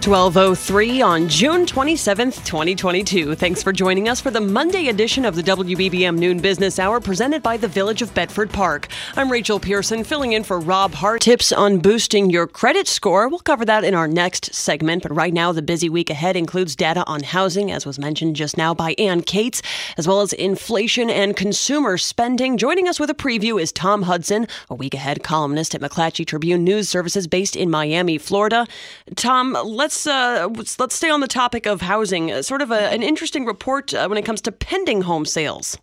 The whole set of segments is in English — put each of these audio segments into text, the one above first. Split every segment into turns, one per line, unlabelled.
1203 on June 27th, 2022. Thanks for joining us for the Monday edition of the WBBM Noon Business Hour presented by the Village of Bedford Park. I'm Rachel Pearson filling in for Rob Hart. Tips on boosting your credit score. We'll cover that in our next segment, but right now the busy week ahead includes data on housing as was mentioned just now by Ann Cates, as well as inflation and consumer spending. Joining us with a preview is Tom Hudson, a week ahead columnist at McClatchy Tribune News Services based in Miami, Florida. Tom, let's let's uh, let's stay on the topic of housing. Uh, sort of a, an interesting report uh, when it comes to pending home sales.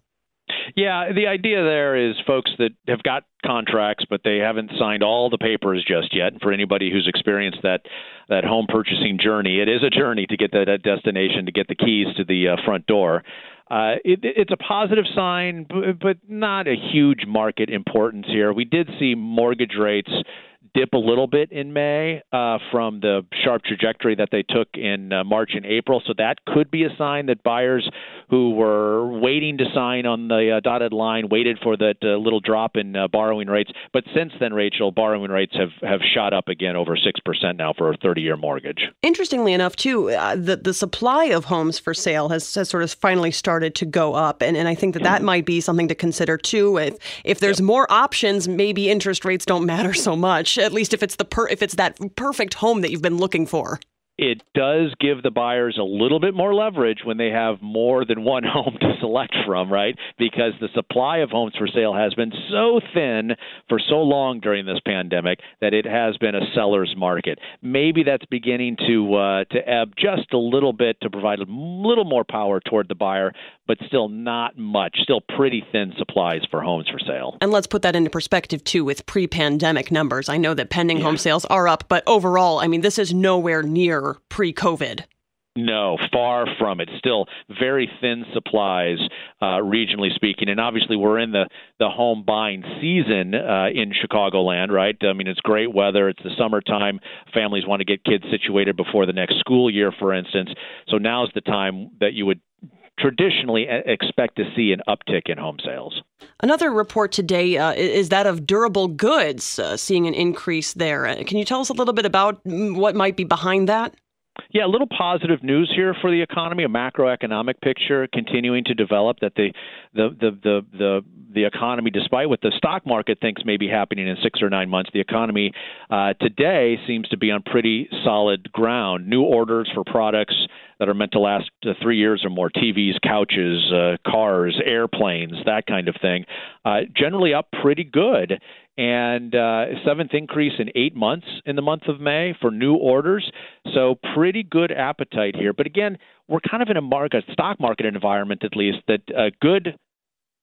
Yeah, the idea there is folks that have got contracts, but they haven't signed all the papers just yet. For anybody who's experienced that that home purchasing journey, it is a journey to get to that destination, to get the keys to the uh, front door. Uh, it, it's a positive sign, but not a huge market importance here. We did see mortgage rates dip a little bit in May uh, from the sharp trajectory that they took in uh, March and April. So that could be a sign that buyers who were waiting to sign on the uh, dotted line waited for that uh, little drop in uh, borrowing rates. But since then, Rachel, borrowing rates have, have shot up again over 6% now for a 30 year mortgage.
Interestingly enough, too, uh, the, the supply of homes for sale has, has sort of finally started to go up. And, and I think that that might be something to consider, too. If, if there's yep. more options, maybe interest rates don't matter so much at least if it's the per- if it's that perfect home that you've been looking for
it does give the buyers a little bit more leverage when they have more than one home to select from, right? Because the supply of homes for sale has been so thin for so long during this pandemic that it has been a seller's market. Maybe that's beginning to uh, to ebb just a little bit to provide a little more power toward the buyer, but still not much. Still pretty thin supplies for homes for sale.
And let's put that into perspective too with pre-pandemic numbers. I know that pending yeah. home sales are up, but overall, I mean, this is nowhere near pre COVID.
No, far from it. Still very thin supplies, uh, regionally speaking, and obviously we're in the the home buying season uh, in Chicagoland, right? I mean, it's great weather. It's the summertime. Families want to get kids situated before the next school year, for instance. So now's the time that you would traditionally expect to see an uptick in home sales.
Another report today uh, is that of durable goods, uh, seeing an increase there. Uh, can you tell us a little bit about mm, what might be behind that?
Yeah, a little positive news here for the economy. A macroeconomic picture continuing to develop. That the the the the the, the economy, despite what the stock market thinks may be happening in six or nine months, the economy uh, today seems to be on pretty solid ground. New orders for products that are meant to last uh, three years or more TVs, couches, uh, cars, airplanes, that kind of thing uh, generally up pretty good. And uh, seventh increase in eight months in the month of May for new orders. So, pretty good appetite here. But again, we're kind of in a market, stock market environment at least, that uh, good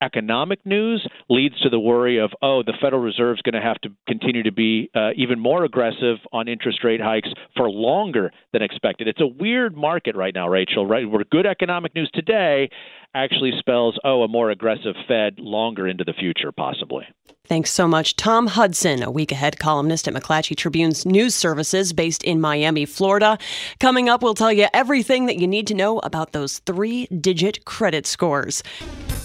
economic news leads to the worry of, oh, the Federal Reserve is going to have to continue to be uh, even more aggressive on interest rate hikes for longer than expected. It's a weird market right now, Rachel, right? Where good economic news today actually spells, oh, a more aggressive Fed longer into the future, possibly.
Thanks so much. Tom Hudson, a week ahead columnist at McClatchy Tribune's news services based in Miami, Florida. Coming up, we'll tell you everything that you need to know about those three digit credit scores.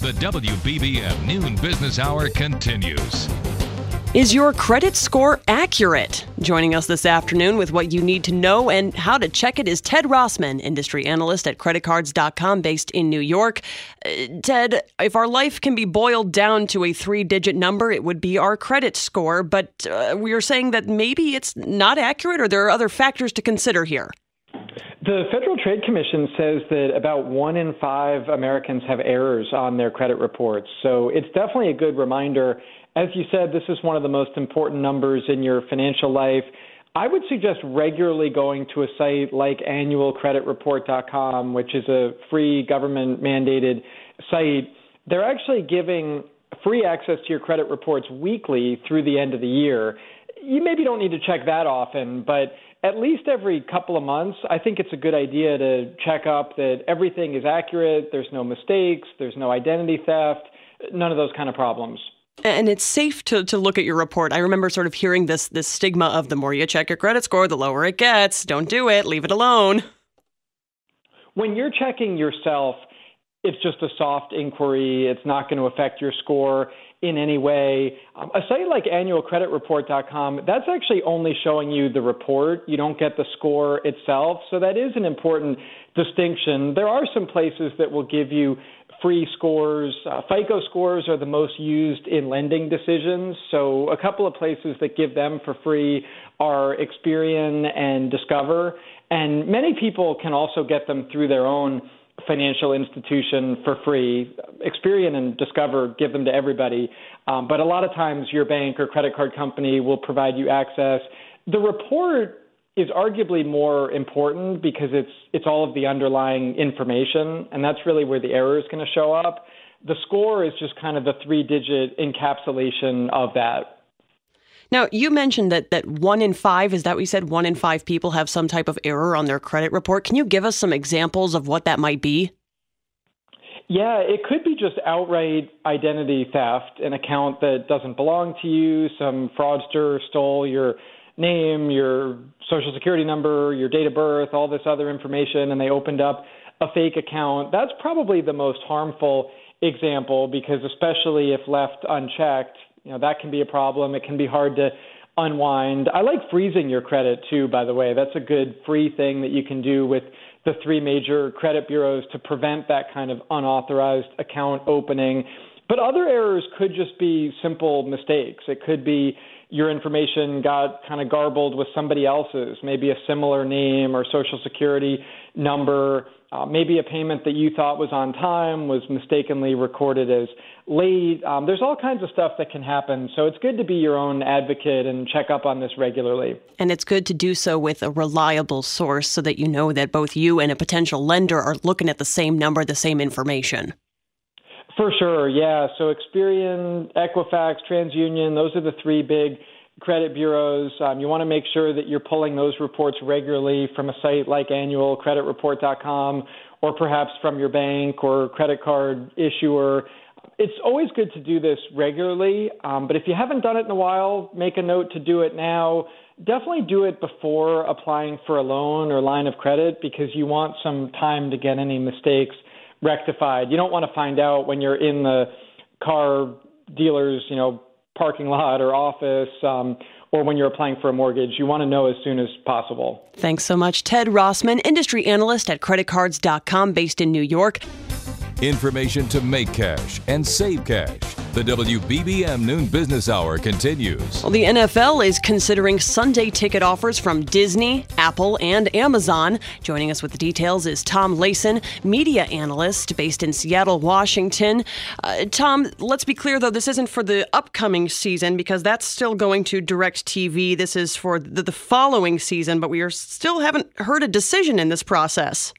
The WBBM Noon Business Hour continues.
Is your credit score accurate? Joining us this afternoon with what you need to know and how to check it is Ted Rossman, industry analyst at creditcards.com based in New York. Uh, Ted, if our life can be boiled down to a three digit number, it would be our credit score. But uh, we are saying that maybe it's not accurate or there are other factors to consider here
The Federal Trade Commission says that about one in five Americans have errors on their credit reports. So it's definitely a good reminder. As you said, this is one of the most important numbers in your financial life. I would suggest regularly going to a site like annualcreditreport.com, which is a free government mandated site. They're actually giving free access to your credit reports weekly through the end of the year. You maybe don't need to check that often, but at least every couple of months, I think it's a good idea to check up that everything is accurate, there's no mistakes, there's no identity theft, none of those kind of problems.
And it's safe to, to look at your report. I remember sort of hearing this this stigma of the more you check your credit score, the lower it gets. Don't do it. Leave it alone.
When you're checking yourself, it's just a soft inquiry. It's not going to affect your score in any way. Um, a site like annualcreditreport.com, that's actually only showing you the report. You don't get the score itself. So that is an important distinction. There are some places that will give you free scores. Uh, FICO scores are the most used in lending decisions. So a couple of places that give them for free are Experian and Discover. And many people can also get them through their own financial institution for free. Experian and Discover give them to everybody, um, but a lot of times your bank or credit card company will provide you access. The report is arguably more important because it's it's all of the underlying information, and that's really where the error is going to show up. The score is just kind of the three-digit encapsulation of that.
Now, you mentioned that that one in five, is that what you said? One in five people have some type of error on their credit report. Can you give us some examples of what that might be?
Yeah, it could be just outright identity theft, an account that doesn't belong to you, some fraudster stole your name, your social security number, your date of birth, all this other information, and they opened up a fake account. That's probably the most harmful example because, especially if left unchecked, you know that can be a problem. It can be hard to unwind. I like freezing your credit too, by the way. That's a good free thing that you can do with the three major credit bureaus to prevent that kind of unauthorized account opening. But other errors could just be simple mistakes. It could be your information got kind of garbled with somebody else's, maybe a similar name or social security number. Uh, maybe a payment that you thought was on time was mistakenly recorded as late. Um, there's all kinds of stuff that can happen. So it's good to be your own advocate and check up on this regularly.
And it's good to do so with a reliable source so that you know that both you and a potential lender are looking at the same number, the same information.
For sure, yeah. So Experian, Equifax, TransUnion, those are the three big credit bureaus. Um, you want to make sure that you're pulling those reports regularly from a site like annualcreditreport.com or perhaps from your bank or credit card issuer. It's always good to do this regularly, um, but if you haven't done it in a while, make a note to do it now. Definitely do it before applying for a loan or line of credit because you want some time to get any mistakes rectified. You don't want to find out when you're in the car dealer's, you know, parking lot or office, um, or when you're applying for a mortgage. You want to know as soon as possible.
Thanks so much, Ted Rossman, industry analyst at creditcards.com based in New York.
Information to make cash and save cash. The WBBM Noon Business Hour continues.
Well, the NFL is considering Sunday ticket offers from Disney, Apple, and Amazon. Joining us with the details is Tom Layson, media analyst based in Seattle, Washington. Uh, Tom, let's be clear though, this isn't for the upcoming season because that's still going to DirecTV. This is for the, the following season, but we are still haven't heard a decision in this process.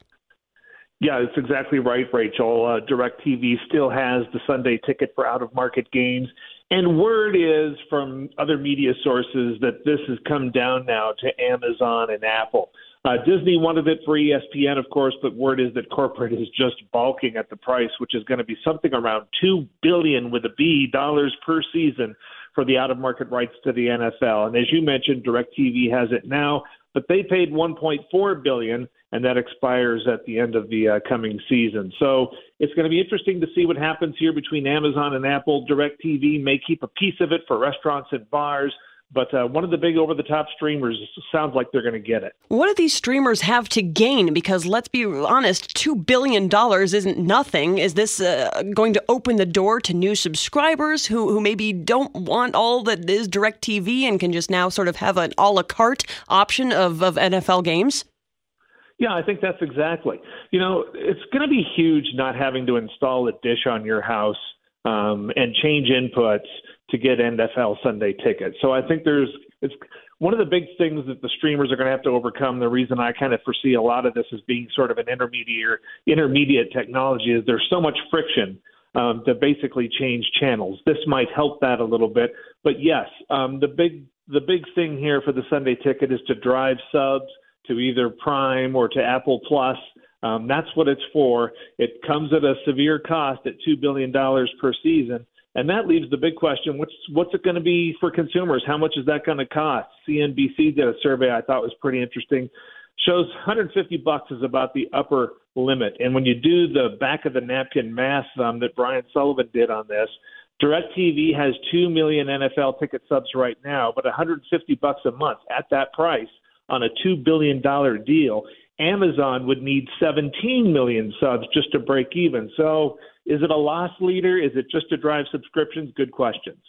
Yeah, it's exactly right, Rachel. Uh, DirecTV still has the Sunday ticket for out of market games. And word is from other media sources that this has come down now to Amazon and Apple. Uh, Disney wanted it for ESPN, of course, but word is that corporate is just balking at the price, which is going to be something around two billion with a B dollars per season for the out of market rights to the NFL. And as you mentioned, DirecTV has it now, but they paid 1.4 billion and that expires at the end of the uh, coming season. So it's going to be interesting to see what happens here between Amazon and Apple. DirecTV may keep a piece of it for restaurants and bars. But uh, one of the big over the top streamers sounds like they're going to get it.
What do these streamers have to gain? Because let's be honest, $2 billion isn't nothing. Is this uh, going to open the door to new subscribers who, who maybe don't want all that is DirecTV and can just now sort of have an a la carte option of, of NFL games?
Yeah, I think that's exactly. You know, it's going to be huge not having to install a dish on your house um, and change inputs to get NFL Sunday tickets. So I think there's it's one of the big things that the streamers are going to have to overcome. The reason I kind of foresee a lot of this as being sort of an intermediate intermediate technology is there's so much friction um, to basically change channels. This might help that a little bit, but yes, um, the big the big thing here for the Sunday ticket is to drive subs to either Prime or to Apple Plus. Um, that's what it's for. It comes at a severe cost at two billion dollars per season, and that leaves the big question: what's what's it going to be for consumers? How much is that going to cost? CNBC did a survey I thought was pretty interesting. Shows 150 bucks is about the upper limit, and when you do the back of the napkin math um, that Brian Sullivan did on this, DirecTV has two million NFL ticket subs right now, but 150 bucks a month at that price on a $2 billion deal. Amazon would need 17 million subs just to break even. So, is it a loss leader? Is it just to drive subscriptions? Good questions.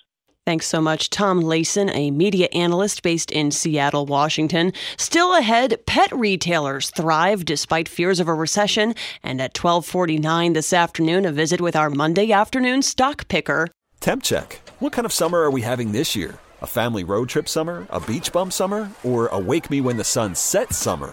Thanks so much, Tom Layson, a media analyst based in Seattle, Washington. Still ahead, pet retailers thrive despite fears of a recession. And at 12:49 this afternoon, a visit with our Monday afternoon stock picker.
Temp check. What kind of summer are we having this year? A family road trip summer? A beach bum summer? Or a wake me when the sun sets summer?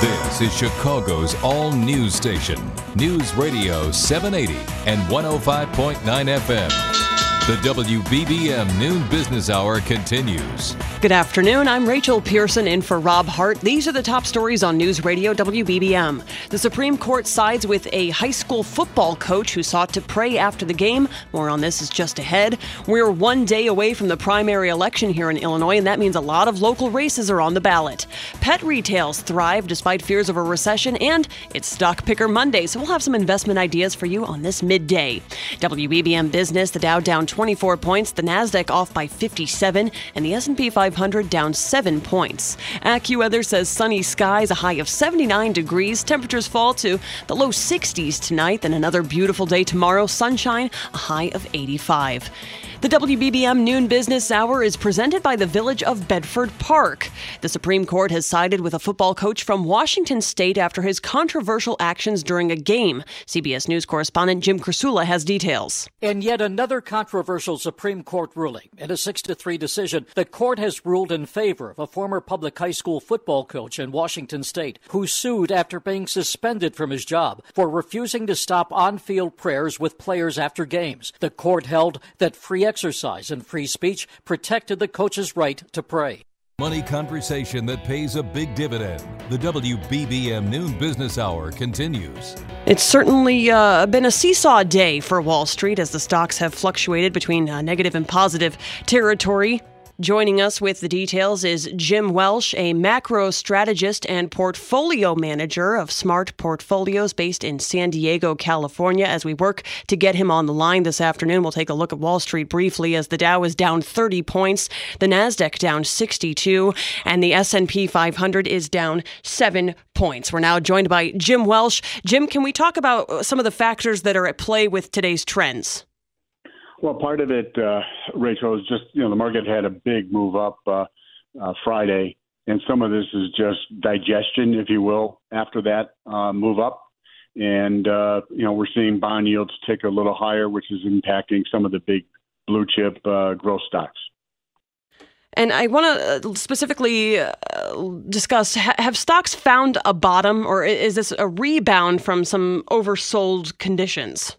This is Chicago's all news station, News Radio 780 and 105.9 FM. The WBBM Noon Business Hour continues.
Good afternoon. I'm Rachel Pearson in for Rob Hart. These are the top stories on News Radio WBBM. The Supreme Court sides with a high school football coach who sought to pray after the game. More on this is just ahead. We're one day away from the primary election here in Illinois, and that means a lot of local races are on the ballot. Pet retails thrive despite fears of a recession, and it's Stock Picker Monday, so we'll have some investment ideas for you on this midday. WBBM Business, the Dow down 24 points, the Nasdaq off by 57, and the S&P 500 down 7 points. AccuWeather says sunny skies, a high of 79 degrees. Temperatures fall to the low 60s tonight, then another beautiful day tomorrow, sunshine, a high of 85. The WBBM Noon Business Hour is presented by the Village of Bedford Park. The Supreme Court has sided with a football coach from Washington State after his controversial actions during a game. CBS News correspondent Jim Krasula has details.
And yet another controversial Supreme Court ruling. In a 6 to 3 decision, the court has ruled in favor of a former public high school football coach in Washington State who sued after being suspended from his job for refusing to stop on field prayers with players after games. The court held that free exercise and free speech protected the coach's right to pray.
Money conversation that pays a big dividend. The WBBM Noon Business Hour continues.
It's certainly uh, been a seesaw day for Wall Street as the stocks have fluctuated between uh, negative and positive territory. Joining us with the details is Jim Welsh, a macro strategist and portfolio manager of Smart Portfolios based in San Diego, California. As we work to get him on the line this afternoon, we'll take a look at Wall Street briefly as the Dow is down 30 points, the Nasdaq down 62, and the S&P 500 is down 7 points. We're now joined by Jim Welsh. Jim, can we talk about some of the factors that are at play with today's trends?
Well, part of it, uh, Rachel, is just you know the market had a big move up uh, uh, Friday, and some of this is just digestion, if you will, after that uh, move up. And uh, you know we're seeing bond yields tick a little higher, which is impacting some of the big blue chip uh, growth stocks.
And I want to specifically uh, discuss have stocks found a bottom, or is this a rebound from some oversold conditions?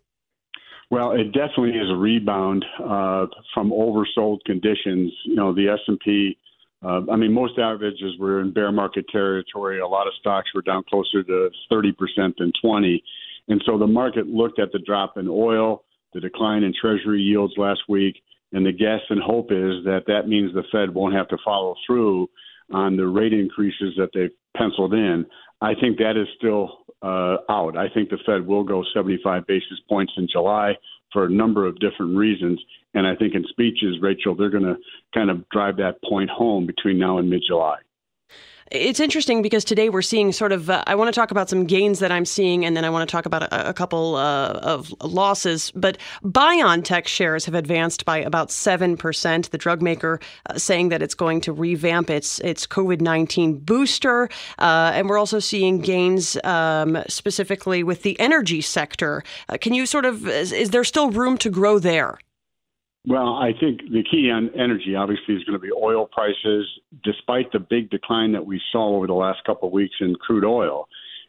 Well, it definitely is a rebound uh, from oversold conditions. You know, the S and P. Uh, I mean, most averages were in bear market territory. A lot of stocks were down closer to 30% than 20. And so the market looked at the drop in oil, the decline in Treasury yields last week, and the guess and hope is that that means the Fed won't have to follow through on the rate increases that they've penciled in. I think that is still uh, out. I think the Fed will go 75 basis points in July, for a number of different reasons. And I think in speeches, Rachel, they're going to kind of drive that point home between now and mid July.
It's interesting because today we're seeing sort of. Uh, I want to talk about some gains that I'm seeing, and then I want to talk about a, a couple uh, of losses. But BioNTech shares have advanced by about seven percent. The drug maker uh, saying that it's going to revamp its its COVID nineteen booster, uh, and we're also seeing gains um, specifically with the energy sector. Uh, can you sort of? Is, is there still room to grow there?
Well, I think the key on energy obviously is going to be oil prices. Despite the big decline that we saw over the last couple of weeks in crude oil,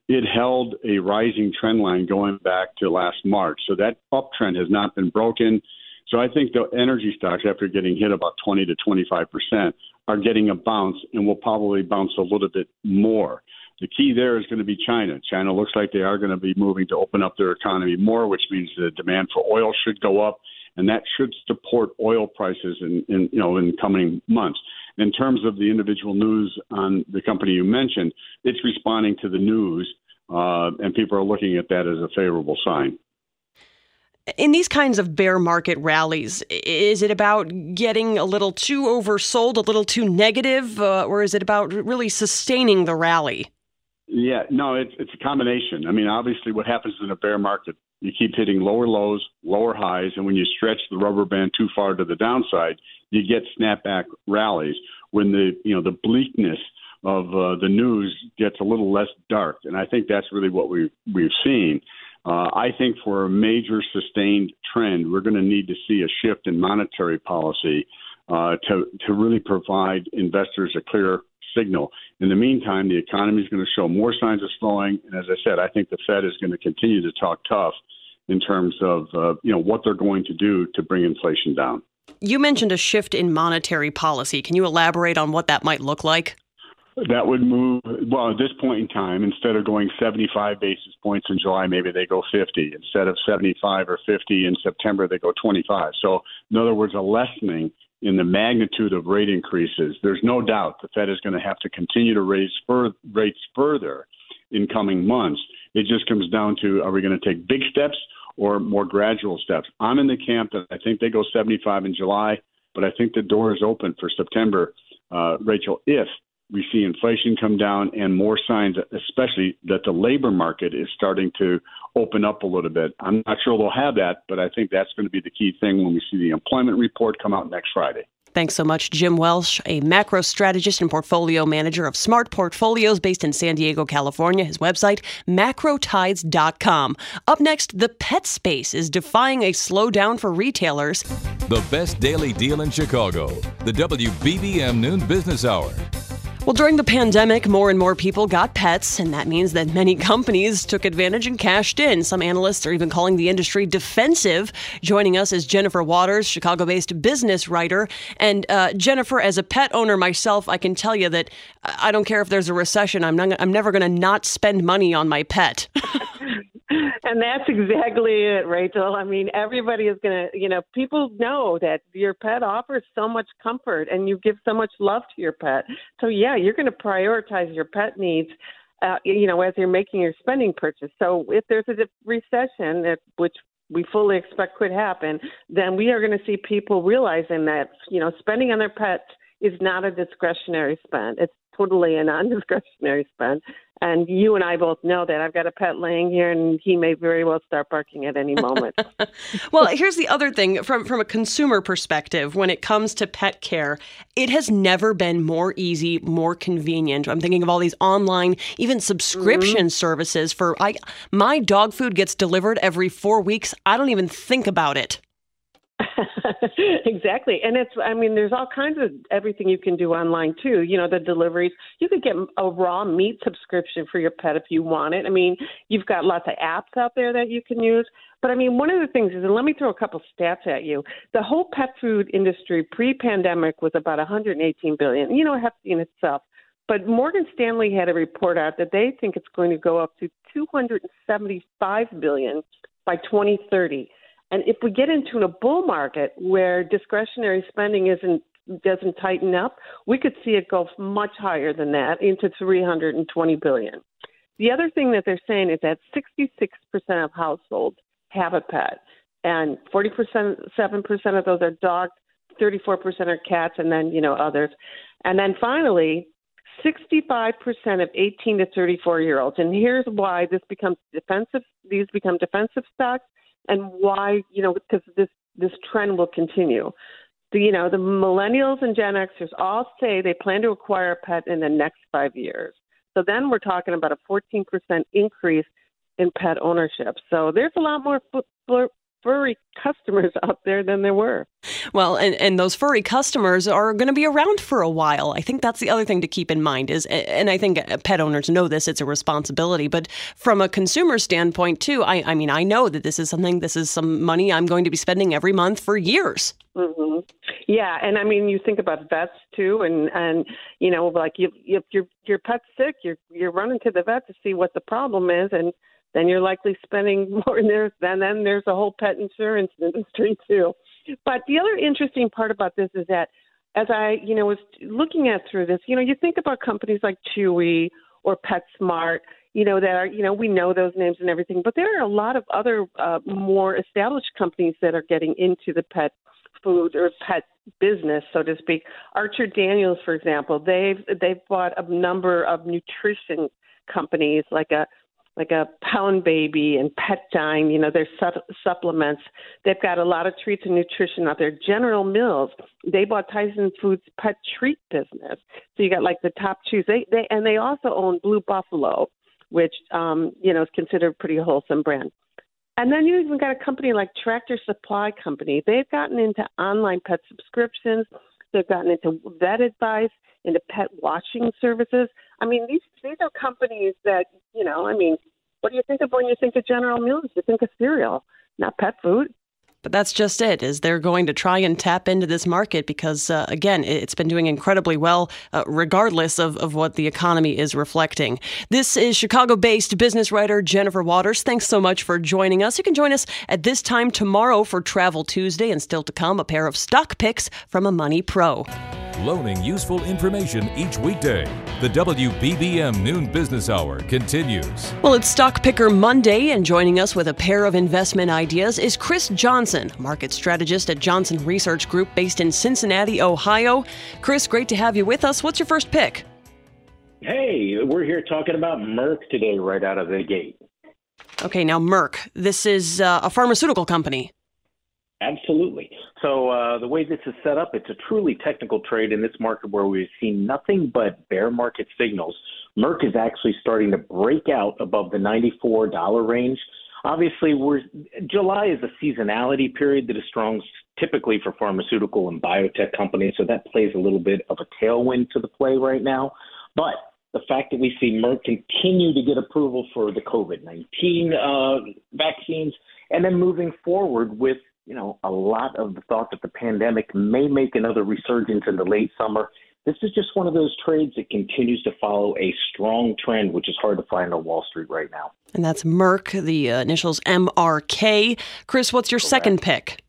it held a rising trend line going back to last March. So that uptrend has not been broken. So I think the energy stocks, after getting hit about 20 to 25 percent, are getting a bounce and will probably bounce a little bit more. The key there is going to be China. China looks like they are going to be moving to open up their economy more, which means the demand for oil should go up and that should support oil prices in, in you know in coming months. In terms of the individual news on the company you mentioned, it's responding to the news, uh, and people are looking at that as a favorable sign.
In these kinds of bear market rallies, is it about getting a little too oversold, a little too negative, uh, or is it about really sustaining the rally?
Yeah, no, it's it's a combination. I mean, obviously, what happens in a bear market you keep hitting lower lows, lower highs, and when you stretch the rubber band too far to the downside, you get snapback rallies. When the you know the bleakness of uh, the news gets a little less dark, and I think that's really what we we've seen. Uh, I think for a major sustained trend, we're going to need to see a shift in monetary policy uh, to to really provide investors a clear signal. In the meantime, the economy is going to show more signs of slowing, and as I said, I think the Fed is going to continue to talk tough in terms of uh, you know what they're going to do to bring inflation down.
You mentioned a shift in monetary policy. Can you elaborate on what that might look like?
That would move, well, at this point in time, instead of going 75 basis points in July, maybe they go 50. Instead of 75 or 50 in September, they go 25. So, in other words, a lessening in the magnitude of rate increases. There's no doubt the Fed is going to have to continue to raise fur- rates further in coming months. It just comes down to are we going to take big steps or more gradual steps? I'm in the camp that I think they go 75 in July, but I think the door is open for September, uh, Rachel, if we see inflation come down and more signs, especially that the labor market is starting to open up a little bit. I'm not sure they'll have that, but I think that's going to be the key thing when we see the employment report come out next Friday.
Thanks so much, Jim Welsh, a macro strategist and portfolio manager of Smart Portfolios based in San Diego, California. His website, macrotides.com. Up next, the pet space is defying a slowdown for retailers.
The best daily deal in Chicago, the WBBM Noon Business Hour.
Well, during the pandemic, more and more people got pets, and that means that many companies took advantage and cashed in. Some analysts are even calling the industry defensive. Joining us is Jennifer Waters, Chicago based business writer. And uh, Jennifer, as a pet owner myself, I can tell you that I don't care if there's a recession, I'm, not, I'm never going to not spend money on my pet.
and that's exactly it, Rachel. I mean, everybody is going to, you know, people know that your pet offers so much comfort and you give so much love to your pet. So, yeah, you're going to prioritize your pet needs. Uh, you know, as you're making your spending purchase. So if there's a recession, which we fully expect could happen, then we are going to see people realizing that you know spending on their pets is not a discretionary spend. It's totally a non-discretionary spend. And you and I both know that. I've got a pet laying here, and he may very well start barking at any moment.
well, here's the other thing from from a consumer perspective. When it comes to pet care, it has never been more easy, more convenient. I'm thinking of all these online, even subscription mm-hmm. services for I. My dog food gets delivered every four weeks. I don't even think about it.
exactly. And it's, I mean, there's all kinds of everything you can do online too. You know, the deliveries. You could get a raw meat subscription for your pet if you want it. I mean, you've got lots of apps out there that you can use. But I mean, one of the things is, and let me throw a couple stats at you. The whole pet food industry pre-pandemic was about 118 billion. You know, hefty in itself. But Morgan Stanley had a report out that they think it's going to go up to 275 billion by 2030. And if we get into a bull market where discretionary spending isn't doesn't tighten up, we could see it go much higher than that into 320 billion. The other thing that they're saying is that 66% of households have a pet. and 40%, 7% of those are dogs, 34% are cats, and then, you know, others. And then finally, 65% of 18 to 34 year olds. And here's why this becomes defensive, these become defensive stocks and why, you know, because this, this trend will continue. The, you know, the millennials and Gen Xers all say they plan to acquire a pet in the next five years. So then we're talking about a 14% increase in pet ownership. So there's a lot more furry customers out there than there were.
Well, and, and those furry customers are going to be around for a while. I think that's the other thing to keep in mind is, and I think pet owners know this, it's a responsibility. But from a consumer standpoint, too, I, I mean, I know that this is something, this is some money I'm going to be spending every month for years.
Mm-hmm. Yeah, and I mean, you think about vets too, and and you know, like you, if your your pet's sick, you're you're running to the vet to see what the problem is, and then you're likely spending more in there. Then then there's a whole pet insurance industry too. But the other interesting part about this is that as I you know was looking at through this, you know, you think about companies like Chewy or PetSmart, you know, that are you know we know those names and everything, but there are a lot of other uh, more established companies that are getting into the pet food or pet business, so to speak. Archer Daniels, for example, they've they've bought a number of nutrition companies like a like a pound baby and pet dine you know their su- supplements. They've got a lot of treats and nutrition out there. General mills they bought tyson foods pet treat business. So you got like the top chews they they and they also own blue buffalo which um you know is considered a pretty wholesome brand. And then you even got a company like tractor supply company. They've gotten into online pet subscriptions. They've gotten into vet advice into pet watching services. I mean, these these are companies that you know. I mean, what do you think of when you think of General Mills? You think of cereal, not pet food.
But that's just it, is they're going to try and tap into this market because, uh, again, it's been doing incredibly well, uh, regardless of, of what the economy is reflecting. This is Chicago based business writer Jennifer Waters. Thanks so much for joining us. You can join us at this time tomorrow for Travel Tuesday, and still to come, a pair of stock picks from a Money Pro
loaning useful information each weekday. The WBBM Noon Business Hour continues.
Well, it's Stock Picker Monday, and joining us with a pair of investment ideas is Chris Johnson, market strategist at Johnson Research Group based in Cincinnati, Ohio. Chris, great to have you with us. What's your first pick?
Hey, we're here talking about Merck today, right out of the gate.
Okay, now Merck, this is uh, a pharmaceutical company.
Absolutely. So uh, the way this is set up, it's a truly technical trade in this market where we've seen nothing but bear market signals. Merck is actually starting to break out above the $94 range. Obviously, we're July is a seasonality period that is strong typically for pharmaceutical and biotech companies, so that plays a little bit of a tailwind to the play right now. But the fact that we see Merck continue to get approval for the COVID 19 uh, vaccines, and then moving forward with you know, a lot of the thought that the pandemic may make another resurgence in the late summer. This is just one of those trades that continues to follow a strong trend, which is hard to find on Wall Street right now.
And that's Merck, the uh, initials MRK. Chris, what's your Correct. second pick?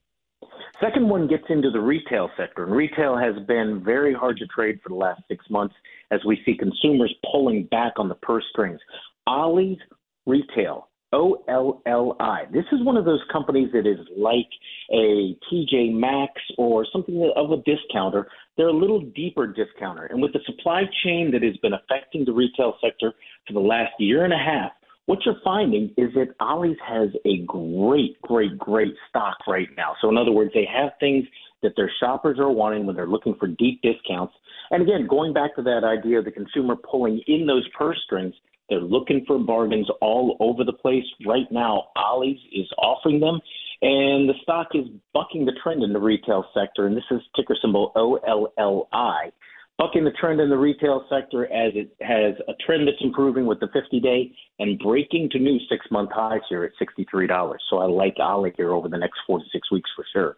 Second one gets into the retail sector, and retail has been very hard to trade for the last six months as we see consumers pulling back on the purse strings. Ollie's Retail O L L I. This is one of those companies that is like a TJ Maxx or something of a discounter. They're a little deeper discounter. And with the supply chain that has been affecting the retail sector for the last year and a half, what you're finding is that Ollie's has a great, great, great stock right now. So, in other words, they have things that their shoppers are wanting when they're looking for deep discounts. And again, going back to that idea of the consumer pulling in those purse strings, they're looking for bargains all over the place. Right now, Ollie's is offering them, and the stock is bucking the trend in the retail sector. And this is ticker symbol OLLI, bucking the trend in the retail sector as it has a trend that's improving with the 50 day and breaking to new six month highs here at $63. So I like Ollie here over the next four to six weeks for sure.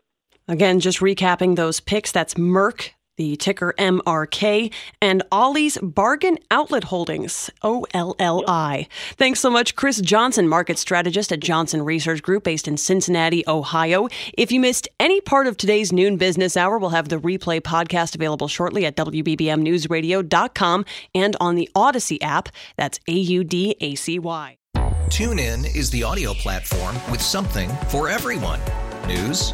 Again, just recapping those picks that's Merck, the ticker MRK, and Ollie's Bargain Outlet Holdings, OLLI. Thanks so much, Chris Johnson, market strategist at Johnson Research Group based in Cincinnati, Ohio. If you missed any part of today's noon business hour, we'll have the replay podcast available shortly at WBBMNewsRadio.com and on the Audacy app. That's A U D A C Y.
TuneIn is the audio platform with something for everyone. News.